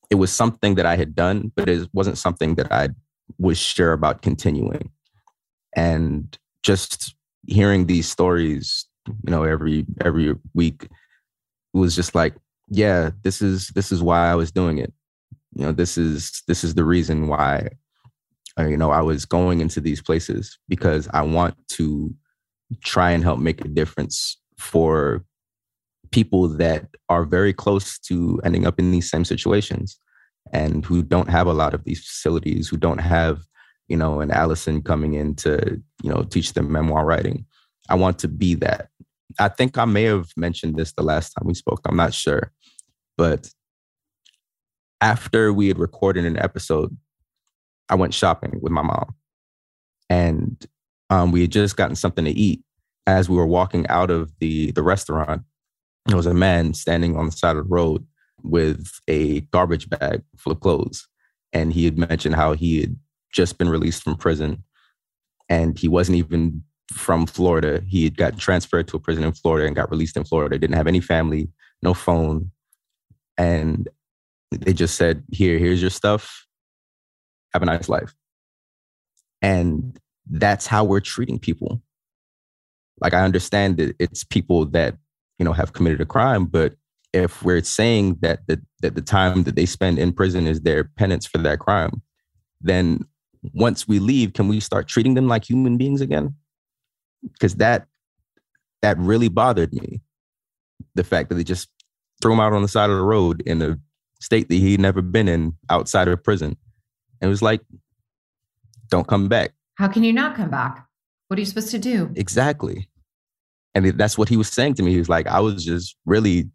it was something that I had done, but it wasn't something that I was sure about continuing. And just hearing these stories, you know, every every week was just like, yeah, this is this is why I was doing it. You know, this is this is the reason why you know I was going into these places because I want to try and help make a difference for people that are very close to ending up in these same situations and who don't have a lot of these facilities, who don't have, you know, an Allison coming in to, you know, teach them memoir writing. I want to be that. I think I may have mentioned this the last time we spoke. I'm not sure. But after we had recorded an episode, I went shopping with my mom. And um, we had just gotten something to eat. As we were walking out of the, the restaurant, there was a man standing on the side of the road with a garbage bag full of clothes. And he had mentioned how he had just been released from prison and he wasn't even from Florida. He had got transferred to a prison in Florida and got released in Florida. Didn't have any family, no phone. And they just said, Here, here's your stuff. Have a nice life. And that's how we're treating people. Like I understand that it's people that, you know, have committed a crime, but if we're saying that the, that the time that they spend in prison is their penance for that crime, then once we leave, can we start treating them like human beings again? Because that that really bothered me. The fact that they just threw him out on the side of the road in a state that he'd never been in outside of prison. And it was like, don't come back. How can you not come back? What are you supposed to do? Exactly. And that's what he was saying to me. He was like, I was just really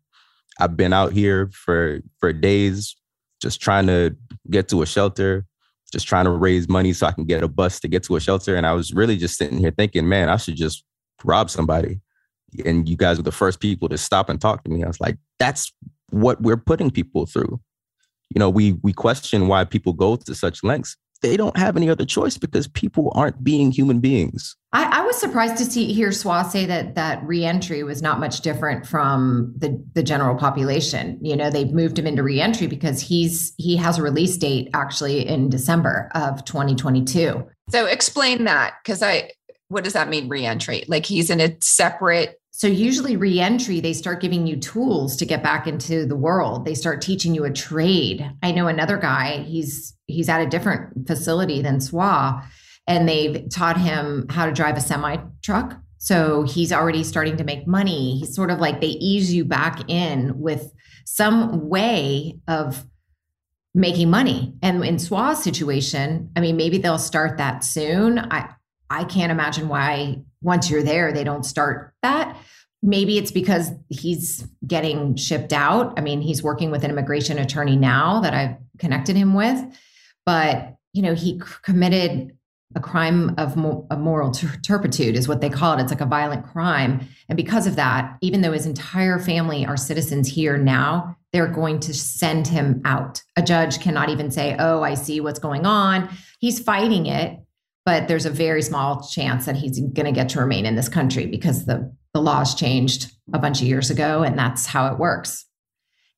I've been out here for for days, just trying to get to a shelter, just trying to raise money so I can get a bus to get to a shelter. And I was really just sitting here thinking, man, I should just rob somebody. And you guys were the first people to stop and talk to me. I was like, that's what we're putting people through. You know, we we question why people go to such lengths, they don't have any other choice because people aren't being human beings. I, I was surprised to see hear SWA say that that reentry was not much different from the the general population. You know, they've moved him into reentry because he's he has a release date actually in December of 2022. So explain that because I what does that mean reentry? Like he's in a separate so usually reentry, they start giving you tools to get back into the world. They start teaching you a trade. I know another guy, he's he's at a different facility than SWA, and they've taught him how to drive a semi truck. So he's already starting to make money. He's sort of like they ease you back in with some way of making money. And in SWA's situation, I mean, maybe they'll start that soon. I I can't imagine why once you're there, they don't start that. Maybe it's because he's getting shipped out. I mean, he's working with an immigration attorney now that I've connected him with, but you know, he committed a crime of, moral turpitude is what they call it. It's like a violent crime. And because of that, even though his entire family are citizens here now, they're going to send him out. A judge cannot even say, "Oh, I see what's going on." He's fighting it but there's a very small chance that he's going to get to remain in this country because the, the laws changed a bunch of years ago and that's how it works.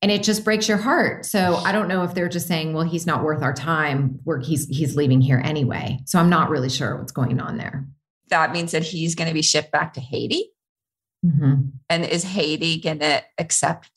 And it just breaks your heart. So i don't know if they're just saying well he's not worth our time. Where he's he's leaving here anyway. So i'm not really sure what's going on there. That means that he's going to be shipped back to haiti? Mm-hmm. and is haiti going to accept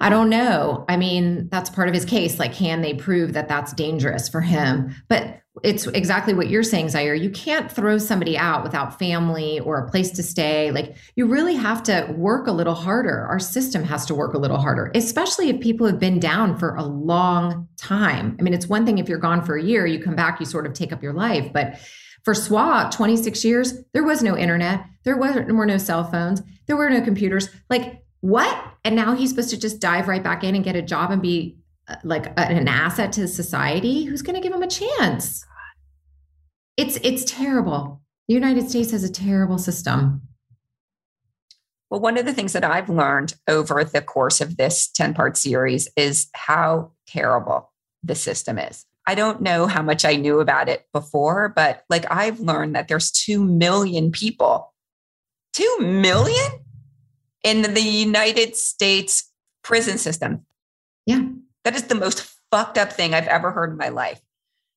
I don't know. I mean, that's part of his case. Like, can they prove that that's dangerous for him? But it's exactly what you're saying, Xaire. You can't throw somebody out without family or a place to stay. Like you really have to work a little harder. Our system has to work a little harder, especially if people have been down for a long time. I mean, it's one thing if you're gone for a year, you come back, you sort of take up your life. But for SWA, 26 years, there was no internet, there were no cell phones, there were no computers. Like, what? And now he's supposed to just dive right back in and get a job and be uh, like an asset to society? Who's going to give him a chance? It's it's terrible. The United States has a terrible system. Well, one of the things that I've learned over the course of this 10 part series is how terrible the system is. I don't know how much I knew about it before, but like I've learned that there's 2 million people, 2 million in the United States prison system. Yeah. That is the most fucked up thing I've ever heard in my life.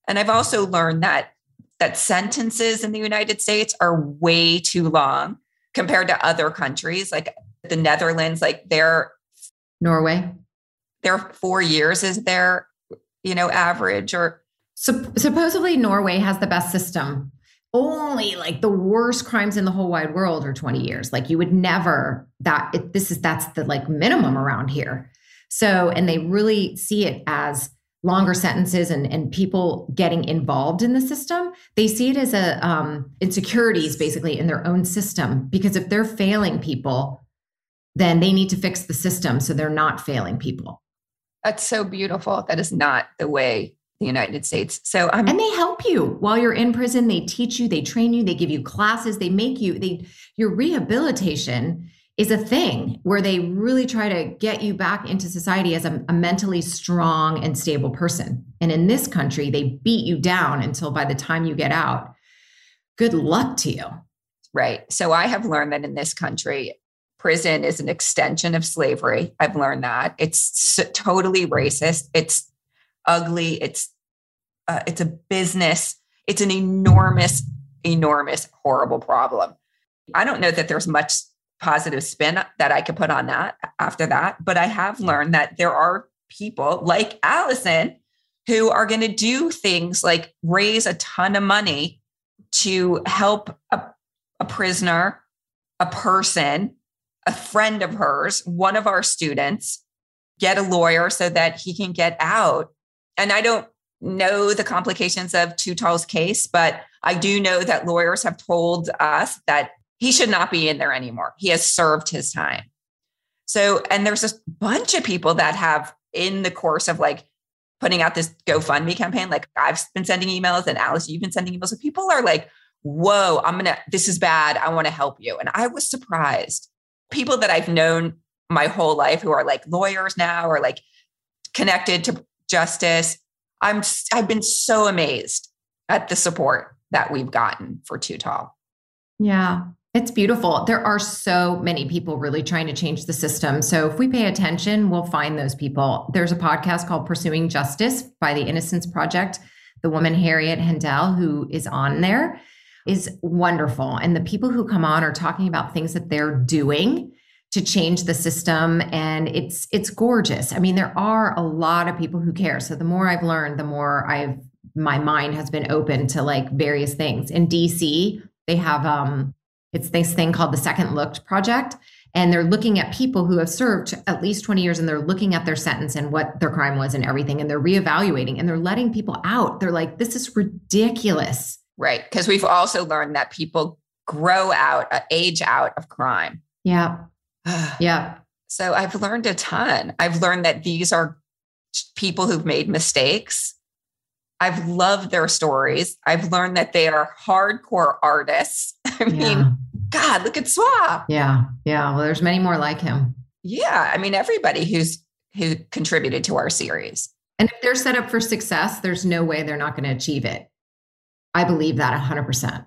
And I've also learned that that sentences in the United States are way too long compared to other countries like the Netherlands like their Norway their 4 years is their you know average or supposedly Norway has the best system only like the worst crimes in the whole wide world are 20 years. Like you would never that it, this is that's the like minimum around here. So and they really see it as longer sentences and, and people getting involved in the system. They see it as a um, insecurities basically in their own system because if they're failing people then they need to fix the system so they're not failing people. That's so beautiful. That is not the way the united states. So i'm and they help you. While you're in prison they teach you they train you they give you classes they make you they your rehabilitation is a thing where they really try to get you back into society as a, a, mentally strong and stable person. And in this country, they beat you down until by the time you get out, good luck to you. Right. So I have learned that in this country, prison is an extension of slavery. I've learned that it's totally racist. It's ugly. It's uh, it's a business. It's an enormous, enormous, horrible problem. I don't know that there's much positive spin that I could put on that after that. But I have learned that there are people like Allison who are going to do things like raise a ton of money to help a, a prisoner, a person, a friend of hers, one of our students, get a lawyer so that he can get out. And I don't know the complications of 2-Tall's case, but I do know that lawyers have told us that he should not be in there anymore. He has served his time. So, and there's a bunch of people that have, in the course of like putting out this GoFundMe campaign, like I've been sending emails and Alice, you've been sending emails. So people are like, whoa, I'm going to, this is bad. I want to help you. And I was surprised. People that I've known my whole life who are like lawyers now or like connected to justice, I'm, I've been so amazed at the support that we've gotten for 2-Tall. Yeah. It's beautiful. There are so many people really trying to change the system. So if we pay attention, we'll find those people. There's a podcast called Pursuing Justice by the Innocence Project. The woman Harriet Hendel, who is on there, is wonderful. And the people who come on are talking about things that they're doing to change the system and it's it's gorgeous. I mean there are a lot of people who care. So the more I've learned, the more I've my mind has been open to like various things. In DC, they have um it's this thing called the Second Looked Project. And they're looking at people who have served at least 20 years and they're looking at their sentence and what their crime was and everything. And they're reevaluating and they're letting people out. They're like, this is ridiculous. Right. Because we've also learned that people grow out, uh, age out of crime. Yeah. yeah. So I've learned a ton. I've learned that these are people who've made mistakes. I've loved their stories. I've learned that they are hardcore artists I mean, yeah. God, look at Swa. Yeah. Yeah. Well, there's many more like him. Yeah. I mean, everybody who's who contributed to our series. And if they're set up for success, there's no way they're not going to achieve it. I believe that 100%.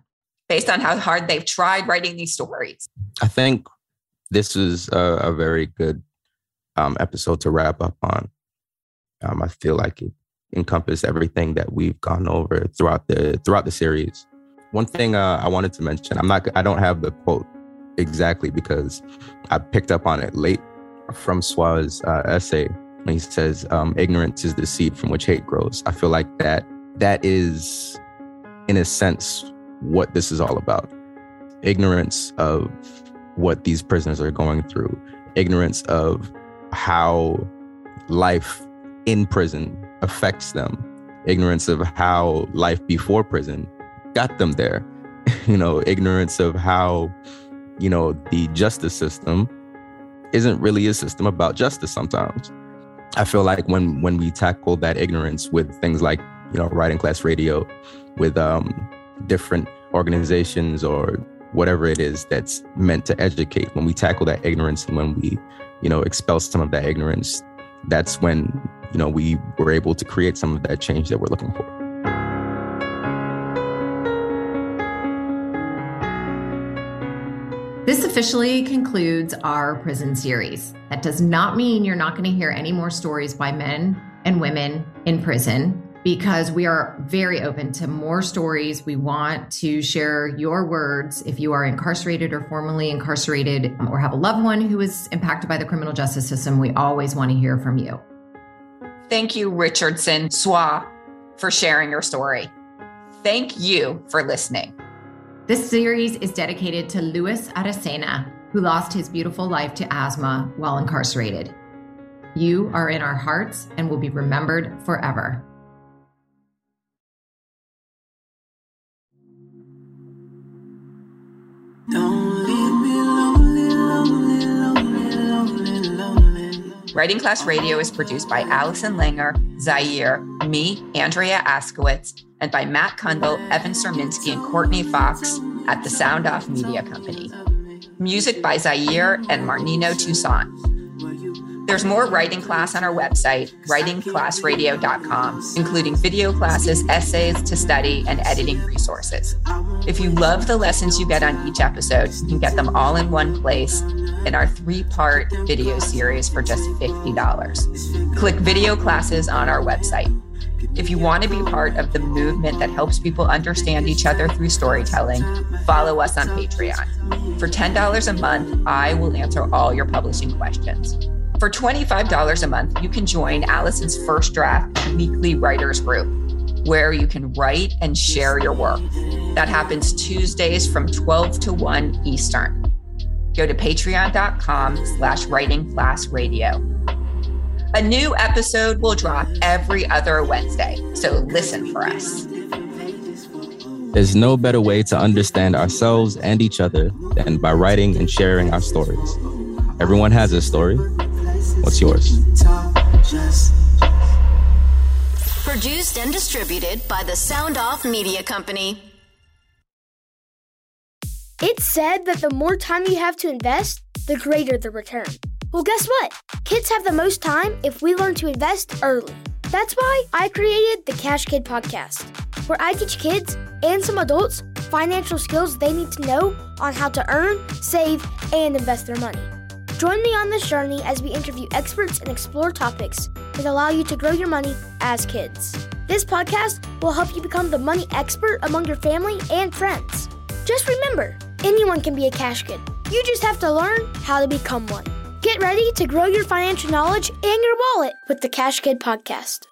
Based on how hard they've tried writing these stories. I think this is a, a very good um, episode to wrap up on. Um, I feel like it encompassed everything that we've gone over throughout the throughout the series. One thing uh, I wanted to mention, I'm not, I don't have the quote exactly because I picked up on it late from Swa's uh, essay when he says, um, "Ignorance is the seed from which hate grows." I feel like that that is, in a sense, what this is all about. Ignorance of what these prisoners are going through, ignorance of how life in prison affects them, ignorance of how life before prison got them there. you know, ignorance of how, you know, the justice system isn't really a system about justice sometimes. I feel like when when we tackle that ignorance with things like, you know, writing class radio, with um, different organizations or whatever it is that's meant to educate, when we tackle that ignorance and when we, you know, expel some of that ignorance, that's when, you know, we were able to create some of that change that we're looking for. This officially concludes our prison series. That does not mean you're not going to hear any more stories by men and women in prison because we are very open to more stories. We want to share your words if you are incarcerated or formerly incarcerated um, or have a loved one who is impacted by the criminal justice system. We always want to hear from you. Thank you, Richardson Swa, for sharing your story. Thank you for listening. This series is dedicated to Luis Aracena, who lost his beautiful life to asthma while incarcerated. You are in our hearts and will be remembered forever. Writing Class Radio is produced by Allison Langer, Xaire, me, Andrea Askowitz, and by Matt Cundill, Evan Surminski, and Courtney Fox at the Sound Off Media Company. Music by Xaire and Marnino Toussaint. There's more writing class on our website, writingclassradio.com, including video classes, essays to study, and editing resources. If you love the lessons you get on each episode, you can get them all in one place in our three part video series for just $50. Click video classes on our website. If you want to be part of the movement that helps people understand each other through storytelling, follow us on Patreon. For $10 a month, I will answer all your publishing questions. For $25 a month, you can join Allison's First Draft weekly writers group, where you can write and share your work. That happens Tuesdays from 12 to 1 Eastern. Go to patreon.com slash writing class radio. A new episode will drop every other Wednesday, so listen for us. There's no better way to understand ourselves and each other than by writing and sharing our stories. Everyone has a story. What's yours? Produced and distributed by the Sound Off Media Company. It's said that the more time you have to invest, the greater the return. Well, guess what? Kids have the most time if we learn to invest early. That's why I created the Cash Kid podcast, where I teach kids and some adults financial skills they need to know on how to earn, save, and invest their money. Join me on this journey as we interview experts and explore topics that allow you to grow your money as kids. This podcast will help you become the money expert among your family and friends. Just remember, anyone can be a cash kid. You just have to learn how to become one. Get ready to grow your financial knowledge and your wallet with the Cash Kid podcast.